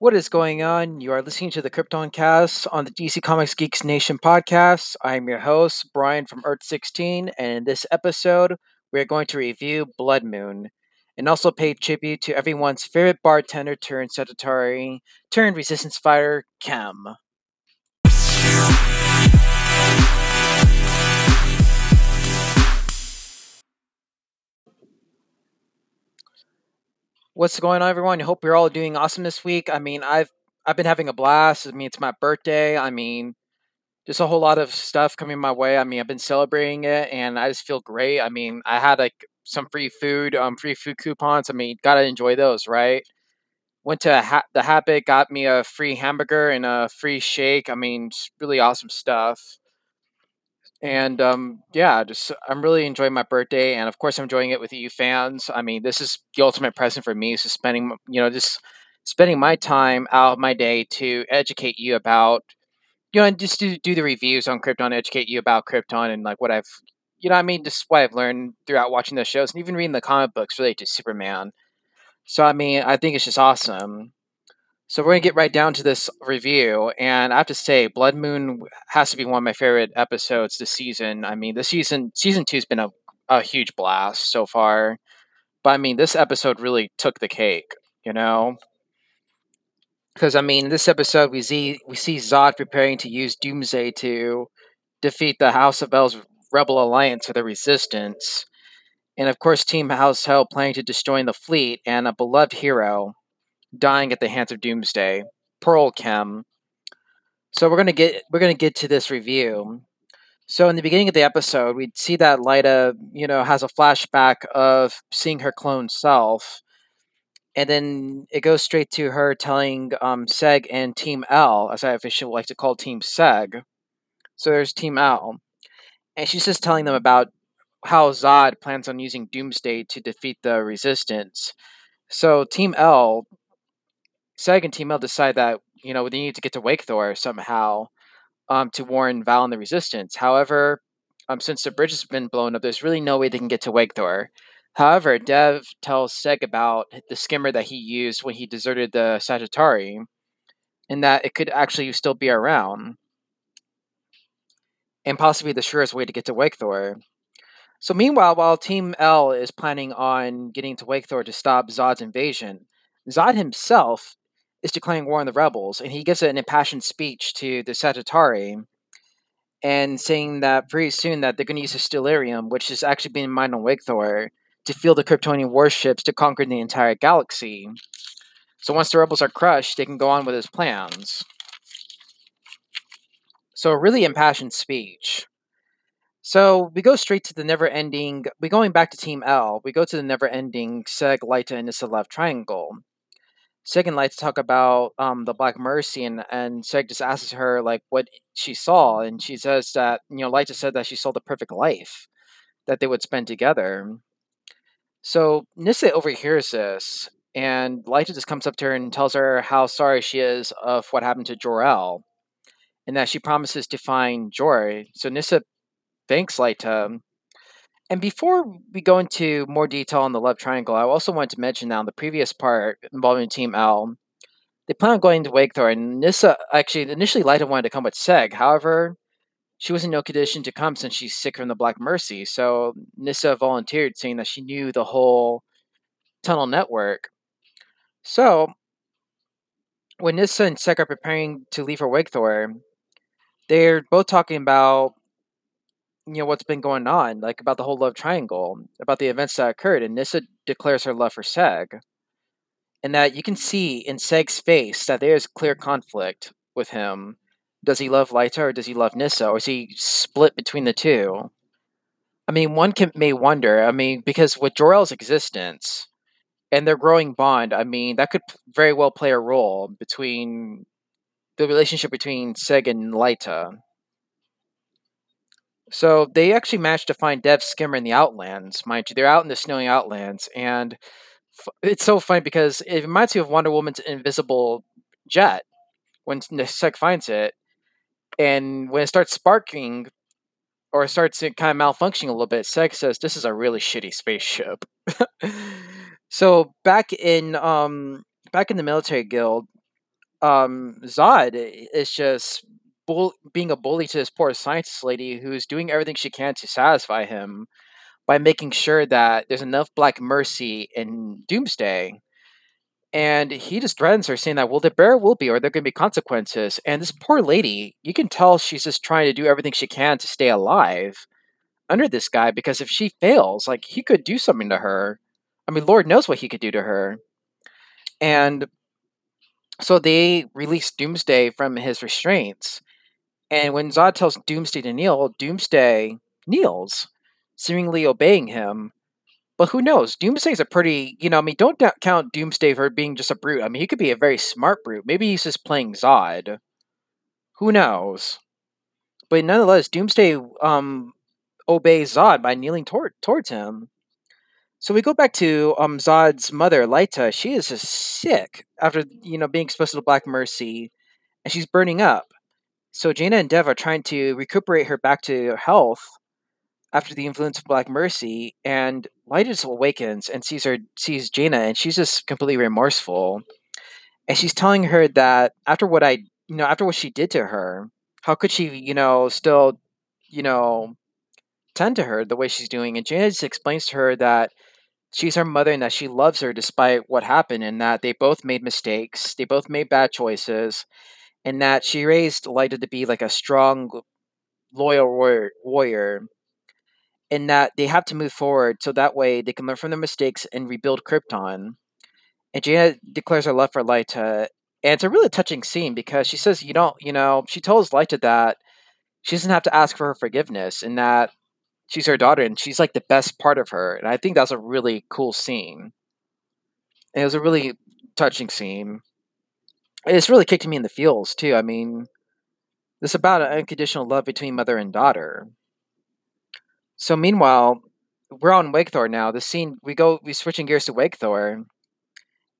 What is going on? You are listening to the Krypton Cast on the DC Comics Geeks Nation podcast. I'm your host, Brian from Earth 16, and in this episode, we are going to review Blood Moon and also pay tribute to everyone's favorite bartender turned Sagittari turned resistance fighter, Kem. What's going on, everyone? I hope you're all doing awesome this week. I mean, I've I've been having a blast. I mean, it's my birthday. I mean, just a whole lot of stuff coming my way. I mean, I've been celebrating it, and I just feel great. I mean, I had like some free food, um, free food coupons. I mean, gotta enjoy those, right? Went to ha- the Habit, got me a free hamburger and a free shake. I mean, really awesome stuff and um, yeah, just I'm really enjoying my birthday, and of course I'm enjoying it with you fans. I mean, this is the ultimate present for me. So spending, you know, just spending my time out of my day to educate you about, you know, and just to do the reviews on Krypton, educate you about Krypton and like what I've, you know, I mean, just what I've learned throughout watching those shows and even reading the comic books related to Superman. So I mean, I think it's just awesome. So we're gonna get right down to this review, and I have to say, Blood Moon has to be one of my favorite episodes this season. I mean, the season season two's been a, a huge blast so far, but I mean, this episode really took the cake. You know, because I mean, this episode we see we see Zod preparing to use Doomsday to defeat the House of El's Rebel Alliance or the Resistance, and of course, Team House El planning to destroy the fleet and a beloved hero dying at the hands of Doomsday. Pearl Kem. So we're gonna get we're gonna get to this review. So in the beginning of the episode, we'd see that Lyta, you know, has a flashback of seeing her clone self, and then it goes straight to her telling um, Seg and Team El, as I officially like to call Team Seg. So there's Team El, and she's just telling them about how Zod plans on using Doomsday to defeat the Resistance. So Team El Seg and Team El decide that you know they need to get to Wegthor somehow um, to warn Val and the Resistance. However, um, since the bridge has been blown up, there's really no way they can get to Wegthor. However, Dev tells Seg about the skimmer that he used when he deserted the Sagittari, and that it could actually still be around, and possibly the surest way to get to Wegthor. So meanwhile, while Team El is planning on getting to Wegthor to stop Zod's invasion, Zod himself is declaring war on the rebels, and he gives an impassioned speech to the Sagittari, and saying that pretty soon that they're going to use the Stellarium, which is actually being mined on Wegthor, to fuel the Kryptonian warships to conquer the entire galaxy. So once the rebels are crushed, they can go on with his plans. So a really impassioned speech. So we go straight to the never-ending. We going back to Team El. We go to the never-ending Seg, Lyta, and Nyssa love triangle. Seg likes to talk about um, the Black Mercy, and, and Seg just asks her like what she saw, and she says that you know Lyta said that she saw the perfect life that they would spend together. So Nyssa overhears this, and Lyta just comes up to her and tells her how sorry she is of what happened to Jor-El, and that she promises to find Jor. So Nyssa thanks Lyta and before we go into more detail on the love triangle, I also wanted to mention now the previous part involving Team El. They plan on going to Wegthor, and Nyssa actually initially Lyta wanted to come with Seg. However, she was in no condition to come since she's sick from the Black Mercy. So Nyssa volunteered, saying that she knew the whole tunnel network. So when Nyssa and Seg are preparing to leave for Wegthor, they're both talking about you know what's been going on, like about the whole love triangle, about the events that occurred, and Nyssa declares her love for Seg, and that you can see in Seg's face that there is clear conflict with him. Does he love Lyta or does he love Nyssa, or is he split between the two? I mean, one can may wonder. I mean, because with Jor-El's existence and their growing bond, I mean, that could very well play a role between the relationship between Seg and Lyta. So they actually managed to find Dev's skimmer in the Outlands, mind you. They're out in the snowy Outlands, and it's so funny because it reminds me of Wonder Woman's invisible jet when Seg finds it, and when it starts sparking or starts kind of malfunctioning a little bit, Seg says, "This is a really shitty spaceship." so back in um back in the military guild, um, Zod is just bull- being a bully to this poor scientist lady who's doing everything she can to satisfy him by making sure that there's enough black mercy in Doomsday. And he just threatens her, saying that, well, the bear will be, or there are going to be consequences. And this poor lady, you can tell she's just trying to do everything she can to stay alive under this guy because if she fails, like, he could do something to her. I mean, Lord knows what he could do to her. And so they release Doomsday from his restraints. And when Zod tells Doomsday to kneel, Doomsday kneels, seemingly obeying him. But who knows? Doomsday's a pretty, you know, I mean, don't count Doomsday for being just a brute. I mean, he could be a very smart brute. Maybe he's just playing Zod. Who knows? But nonetheless, Doomsday um, obeys Zod by kneeling toward, towards him. So we go back to um, Zod's mother, Lyta. She is just sick after, you know, being exposed to the Black Mercy, and she's burning up. So Jayna and Dev are trying to recuperate her back to health after the influence of Black Mercy, and Lyta just awakens and sees her sees Jayna, and she's just completely remorseful. And she's telling her that after what I you know, after what she did to her, how could she, you know, still, you know, tend to her the way she's doing? And Jayna just explains to her that she's her mother and that she loves her despite what happened and that they both made mistakes, they both made bad choices, and that she raised Lyta to be like a strong, loyal warrior, warrior and that they have to move forward so that way they can learn from their mistakes and rebuild Krypton. And Jayna declares her love for Lyta. And it's a really touching scene because she says, you don't, you know, she tells Lyta that she doesn't have to ask for her forgiveness and that she's her daughter and she's like the best part of her. And I think that's a really cool scene. And it was a really touching scene. It's really kicked me in the feels too. I mean, it's about an unconditional love between mother and daughter. So meanwhile, we're on Wegthor now. The scene we go we switching gears to Wegthor.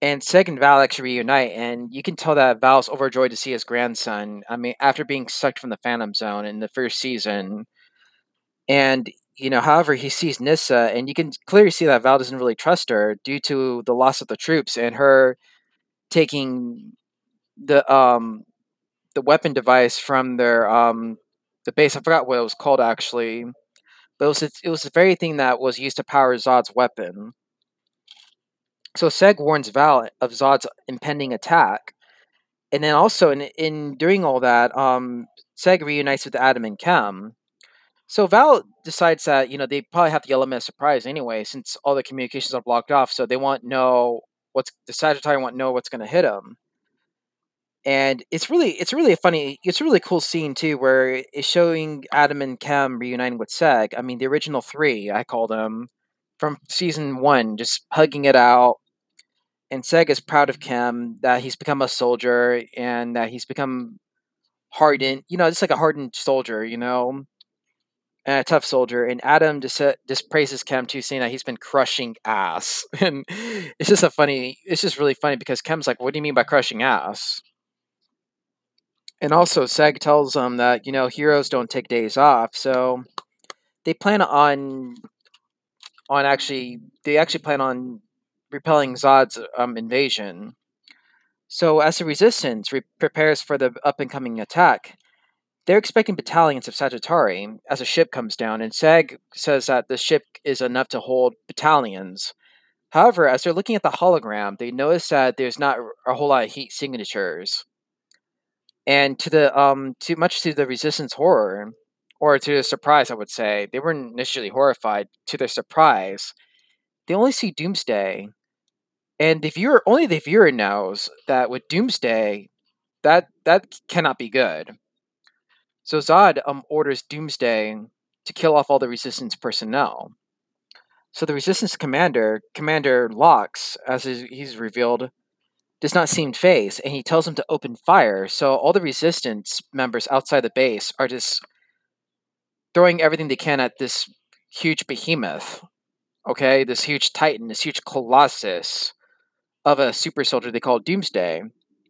And Seg and Val actually reunite, and you can tell that Val's overjoyed to see his grandson. I mean, after being sucked from the Phantom Zone in the first season, and you know, however, he sees Nyssa, and you can clearly see that Val doesn't really trust her due to the loss of the troops and her taking the um the weapon device from their um the base. I forgot what it was called actually, but it was it was the very thing that was used to power Zod's weapon. So Seg warns Val of Zod's impending attack, and then also in in doing all that, um, Seg reunites with Adam and Kem. So Val decides that you know they probably have the element of surprise anyway, since all the communications are blocked off. So they want know what's the Sagittarius want to know what's going to hit them. And it's really it's really a funny it's a really cool scene too, where it's showing Adam and Kem reuniting with Seg. I mean, the original three I call them from season one, just hugging it out, and Seg is proud of Kem that he's become a soldier and that he's become hardened. You know, just like a hardened soldier. You know, and a tough soldier. And Adam just just praises Kem too, saying that he's been crushing ass. And it's just a funny. It's just really funny because Kem's like, "What do you mean by crushing ass?" And also, Seg tells them that you know heroes don't take days off, so they plan on on actually they actually plan on repelling Zod's um, invasion. So, as the resistance re- prepares for the up and coming attack, they're expecting battalions of Sagittari as a ship comes down, and Seg says that the ship is enough to hold battalions. However, as they're looking at the hologram, they notice that there's not a whole lot of heat signatures. And to the um to much to the resistance horror, or to their surprise, I would say, they weren't initially horrified. To their surprise, they only see Doomsday and the viewer only the viewer knows that with Doomsday, that that cannot be good. So Zod um, orders Doomsday to kill off all the Resistance personnel. So the Resistance commander, Commander Lox as he's revealed, does not seem phased, and he tells him to open fire. So all the Resistance members outside the base are just throwing everything they can at this huge behemoth. Okay, this huge titan, this huge colossus of a super soldier they call Doomsday,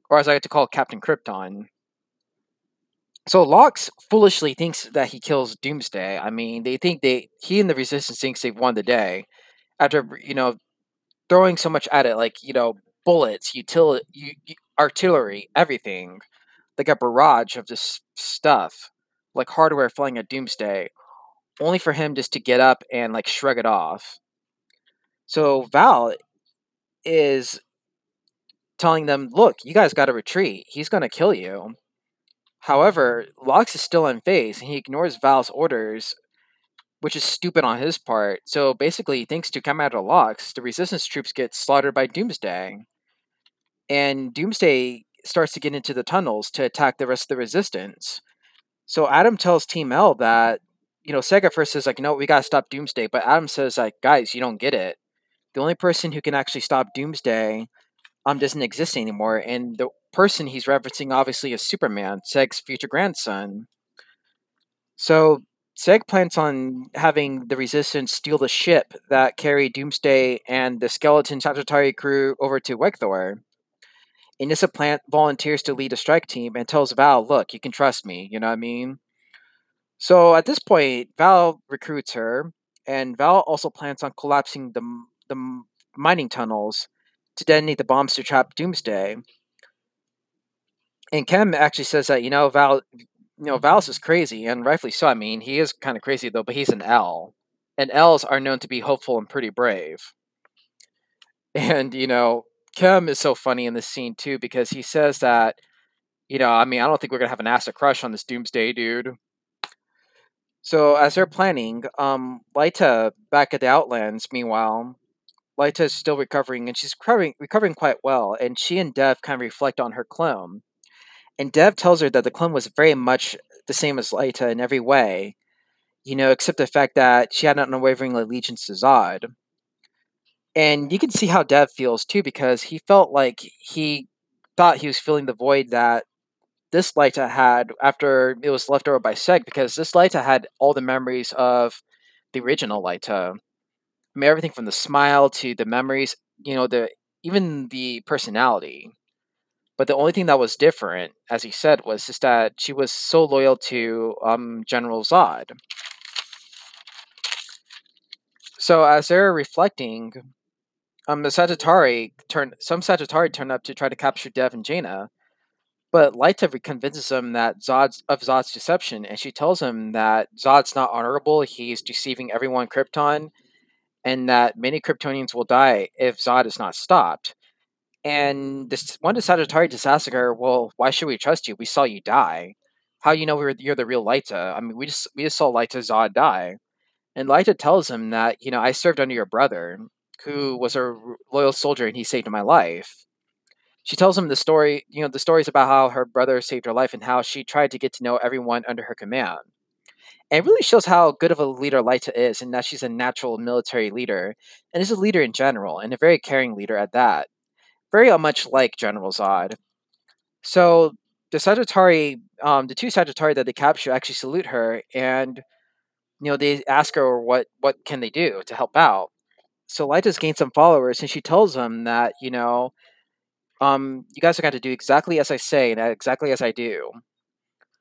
or as I like to call Captain Krypton. So Lox foolishly thinks that he kills Doomsday. I mean, they think they he and the Resistance thinks they've won the day after you know throwing so much at it, like you know bullets, utility, you, artillery, everything, like a barrage of this stuff, like hardware flying at Doomsday, only for him just to get up and like shrug it off. So Val is telling them, "Look, you guys got to retreat. He's going to kill you." However, Lux is still unfazed, and he ignores Val's orders, which is stupid on his part. So basically, thanks to of Lux, the Resistance troops get slaughtered by Doomsday, and Doomsday starts to get into the tunnels to attack the rest of the Resistance. So Adam tells Team El that you know Sega first says like, "No, we gotta stop Doomsday," but Adam says like, "Guys, you don't get it. The only person who can actually stop Doomsday um doesn't exist anymore, and the person he's referencing obviously is Superman, Seg's future grandson. So Seg plans on having the Resistance steal the ship that carried Doomsday and the skeleton Sagittari crew over to Wegthor. Anissa Plant volunteers to lead a strike team and tells Val, look, you can trust me, you know what I mean? So at this point, Val recruits her, and Val also plans on collapsing the, the mining tunnels to detonate the bombs to trap Doomsday. And Kem actually says that, you know, Val you know, Valis is crazy, and rightfully so. I mean, he is kind of crazy though, but he's an El. And Els are known to be hopeful and pretty brave. And, you know, Kem is so funny in this scene too, because he says that, you know, I mean, I don't think we're gonna have an acid crush on this Doomsday dude. So as they're planning, um, Lyta back at the Outlands, meanwhile, Lyta is still recovering, and she's recovering recovering quite well. And she and Dev kind of reflect on her clone, and Dev tells her that the clone was very much the same as Lyta in every way, you know, except the fact that she had an unwavering allegiance to Zod. And you can see how Dev feels too, because he felt like he thought he was filling the void that this Lyta had after it was left over by Seg, because this Lyta had all the memories of the original Lyta. I mean, everything from the smile to the memories, you know, the even the personality. But the only thing that was different, as he said, was just that she was so loyal to um, General Zod. So as they're reflecting, um, the Sagittari turn some Sagittari turn up to try to capture Dev and Jayna, but Lyta convinces them that Zod's of Zod's deception, and she tells him that Zod's not honorable. He's deceiving everyone Krypton, and that many Kryptonians will die if Zod is not stopped. And this one decided to just ask her, "Well, why should we trust you? We saw you die. How you know we you're the real Lyta? I mean, we just we just saw Lyta Zod die." And Lyta tells him that you know I served under your brother, who was a loyal soldier, and he saved my life. She tells him the story, you know, the stories about how her brother saved her life and how she tried to get to know everyone under her command. And it really shows how good of a leader Lyta is, and that she's a natural military leader, and is a leader in general, and a very caring leader at that very uh, much like General Zod. So the Sagittari, um, the two Sagittari that they capture actually salute her, and you know they ask her what what can they do to help out. So Lyta's gained some followers, and she tells them that you know, um, you guys are going to do exactly as I say and exactly as I do.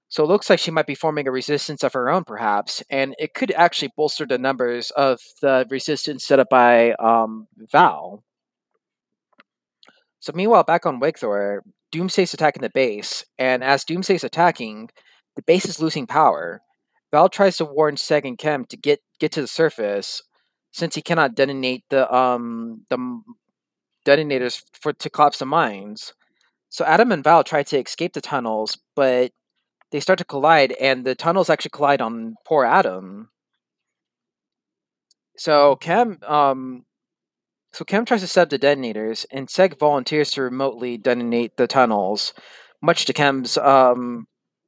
So it looks like she might be forming a resistance of her own, perhaps, and it could actually bolster the numbers of the resistance set up by um, Val. So meanwhile, back on Wegthor, Doomsday's attacking the base, and as Doomsday's attacking, the base is losing power. Val tries to warn Seg and Kem to get get to the surface, since he cannot detonate the um the detonators for to collapse the mines. So Adam and Val try to escape the tunnels, but they start to collide, and the tunnels actually collide on poor Adam. So Kem um so Kem tries to set up the detonators, and Seg volunteers to remotely detonate the tunnels, much to Kem's um,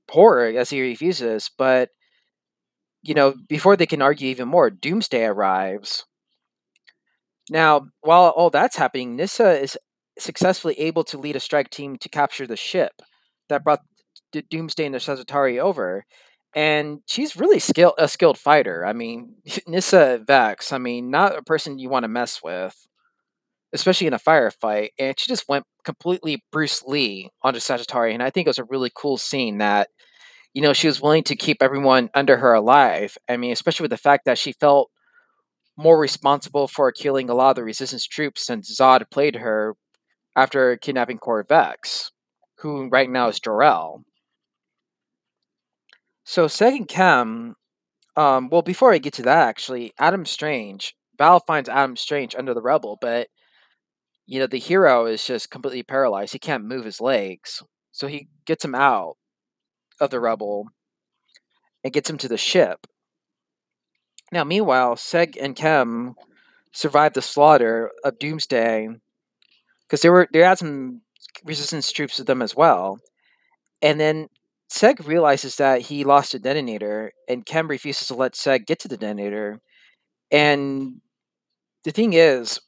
horror as he refuses. But you know, before they can argue even more, Doomsday arrives. Now, while all that's happening, Nyssa is successfully able to lead a strike team to capture the ship that brought Doomsday and the Sagittari over. And she's really skill a skilled fighter. I mean, Nyssa Vex, I mean, not a person you want to mess with especially in a firefight. And she just went completely Bruce Lee onto Sagittari. And I think it was a really cool scene that, you know, she was willing to keep everyone under her alive. I mean, especially with the fact that she felt more responsible for killing a lot of the resistance troops since Zod played her after kidnapping Corvex. who right now is Jor-El. So second Kem, um, well, before I get to that, actually, Adam Strange, Val finds Adam Strange under the rubble, but you know the hero is just completely paralyzed. He can't move his legs, so he gets him out of the rubble and gets him to the ship. Now, meanwhile, Seg and Kem survived the slaughter of Doomsday because they were they had some resistance troops with them as well. And then Seg realizes that he lost a detonator, and Kem refuses to let Seg get to the detonator. And the thing is,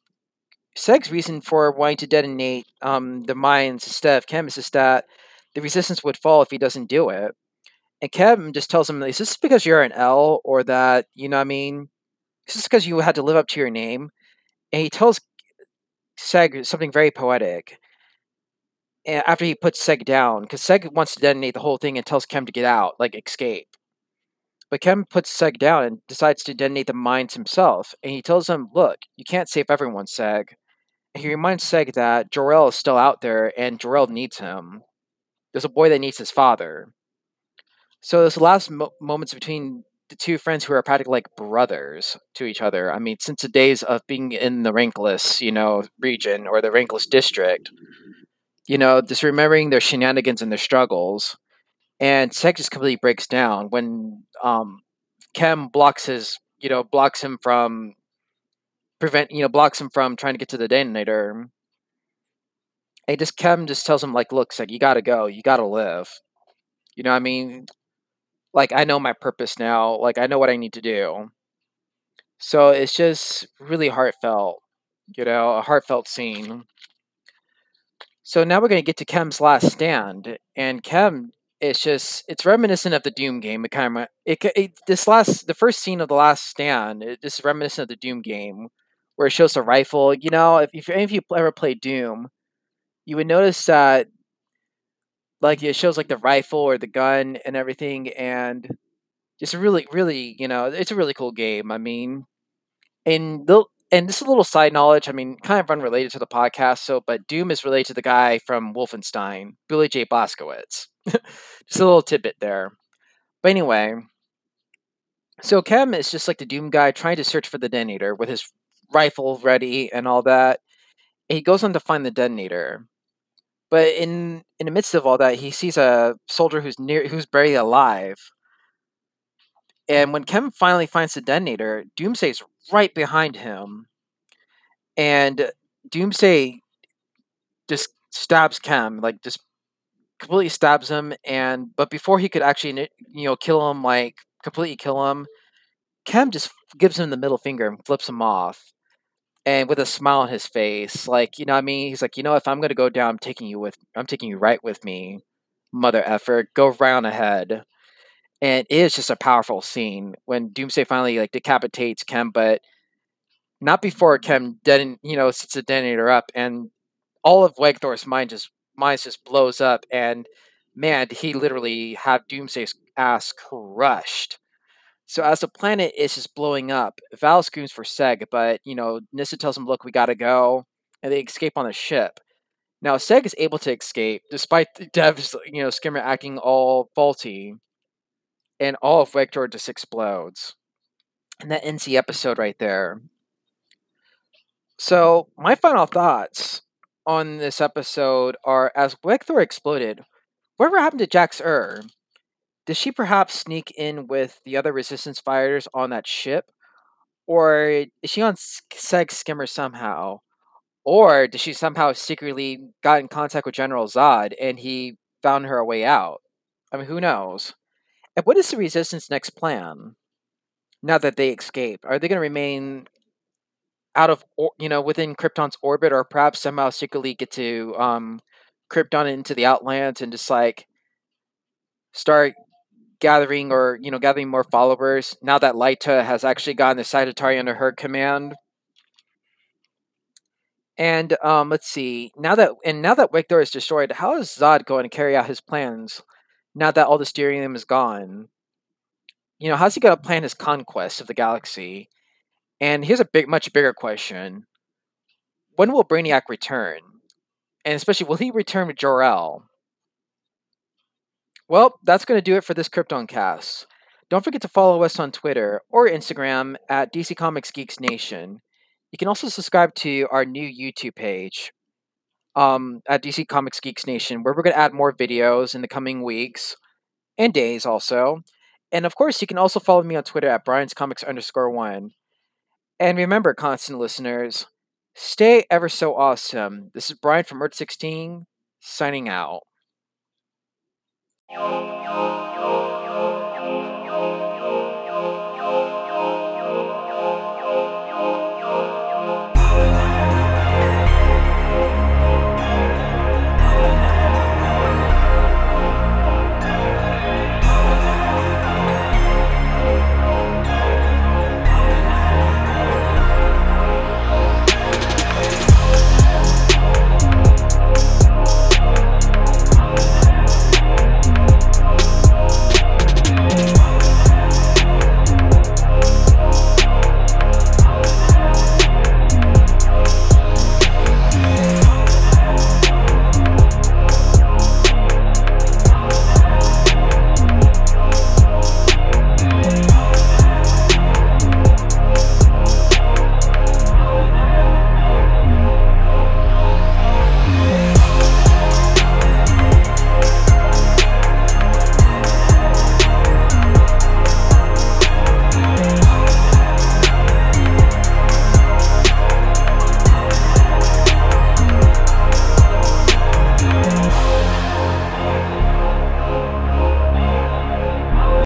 Seg's reason for wanting to detonate um, the mines instead of Kem is that the resistance would fall if he doesn't do it. And Kem just tells him, "Is this because you're an L or that you know? what I mean, is this because you had to live up to your name?" And he tells Seg something very poetic. And after he puts Seg down, because Seg wants to detonate the whole thing and tells Kem to get out, like escape. But Kem puts Seg down and decides to detonate the mines himself. And he tells him, "Look, you can't save everyone, Seg." And he reminds Seg that Jor-El is still out there, and Jor-El needs him. There's a boy that needs his father. So those last mo- moments between the two friends who are practically like brothers to each other. I mean, since the days of being in the Rankless, you know, region or the Rankless district, you know, just remembering their shenanigans and their struggles. And Seg just completely breaks down when um, Kem blocks his, you know, blocks him from prevent, you know, blocks him from trying to get to the detonator. And just Kem just tells him like, look, Seg, you gotta go, you gotta live. You know, what I mean, like I know my purpose now. Like I know what I need to do. So it's just really heartfelt, you know, a heartfelt scene. So now we're to get to Kem's last stand, and Kem it's just it's reminiscent of the Doom game. It kind of it, it this last the first scene of the last stand. It, this is reminiscent of the Doom game, where it shows the rifle. You know, if if any of you ever played Doom, you would notice that like it shows like the rifle or the gun and everything, and just really really you know it's a really cool game. I mean, and the and this is a little side knowledge. I mean, kind of unrelated to the podcast. So, but Doom is related to the guy from Wolfenstein, Billy J. Blazkowicz. just a little tidbit there. But anyway, so Kem is just like the Doom guy trying to search for the detonator with his rifle ready and all that. And he goes on to find the detonator. But in in the midst of all that, he sees a soldier who's near who's barely alive. And when Kem finally finds the detonator, Doomsday's right behind him. And Doomsday just stabs Kem, like just completely stabs him and but before he could actually you know kill him like completely kill him, Kem just gives him the middle finger and flips him off and with a smile on his face, like you know, what I mean, he's like, you know, if I'm gonna go down, I'm taking you with, I'm taking you right with me, mother effort. Go round ahead, and it is just a powerful scene when Doomsday finally like decapitates Kem, but not before Kem deton, you know, sets the detonator up, and all of Wegthor's mind just mind just blows up, and man, he literally have Doomsday's ass crushed. So as the planet is just blowing up, Val screams for Seg, but you know Nyssa tells him, "Look, we gotta go," and they escape on the ship. Now Seg is able to escape despite the Dev's, you know, skimmer acting all faulty, and all of Wegthor just explodes, and that ends the episode right there. So my final thoughts on this episode are: as Wegthor exploded, whatever happened to Jax-Ur? Does she perhaps sneak in with the other resistance fighters on that ship? Or is she on Seg Skimmer somehow? Or does she somehow secretly got in contact with General Zod and he found her a way out? I mean, who knows? And what is the Resistance next plan? Now that they escape, are they going to remain out of, you know, within Krypton's orbit, or perhaps somehow secretly get to um, Krypton into the Outlands and just like start gathering or you know gathering more followers now that Lyta has actually gotten the Sagittari under her command. And um, let's see. Now that and now that Wegthor is destroyed, how is Zod going to carry out his plans? Now that all the Sternium is gone, you know, how's he going to plan his conquest of the galaxy? And here's a big, much bigger question: When will Brainiac return? And especially, will he return with Jor-El? Well, that's going to do it for this Krypton cast. Don't forget to follow us on Twitter or Instagram at DC Comics Geeks Nation. You can also subscribe to our new YouTube page um, at DC Comics Geeks Nation, where we're going to add more videos in the coming weeks and days also. And of course, you can also follow me on Twitter at Brian's Comics underscore one. And remember, constant listeners, stay ever so awesome. This is Brian from Earth 16 signing out. Thank you.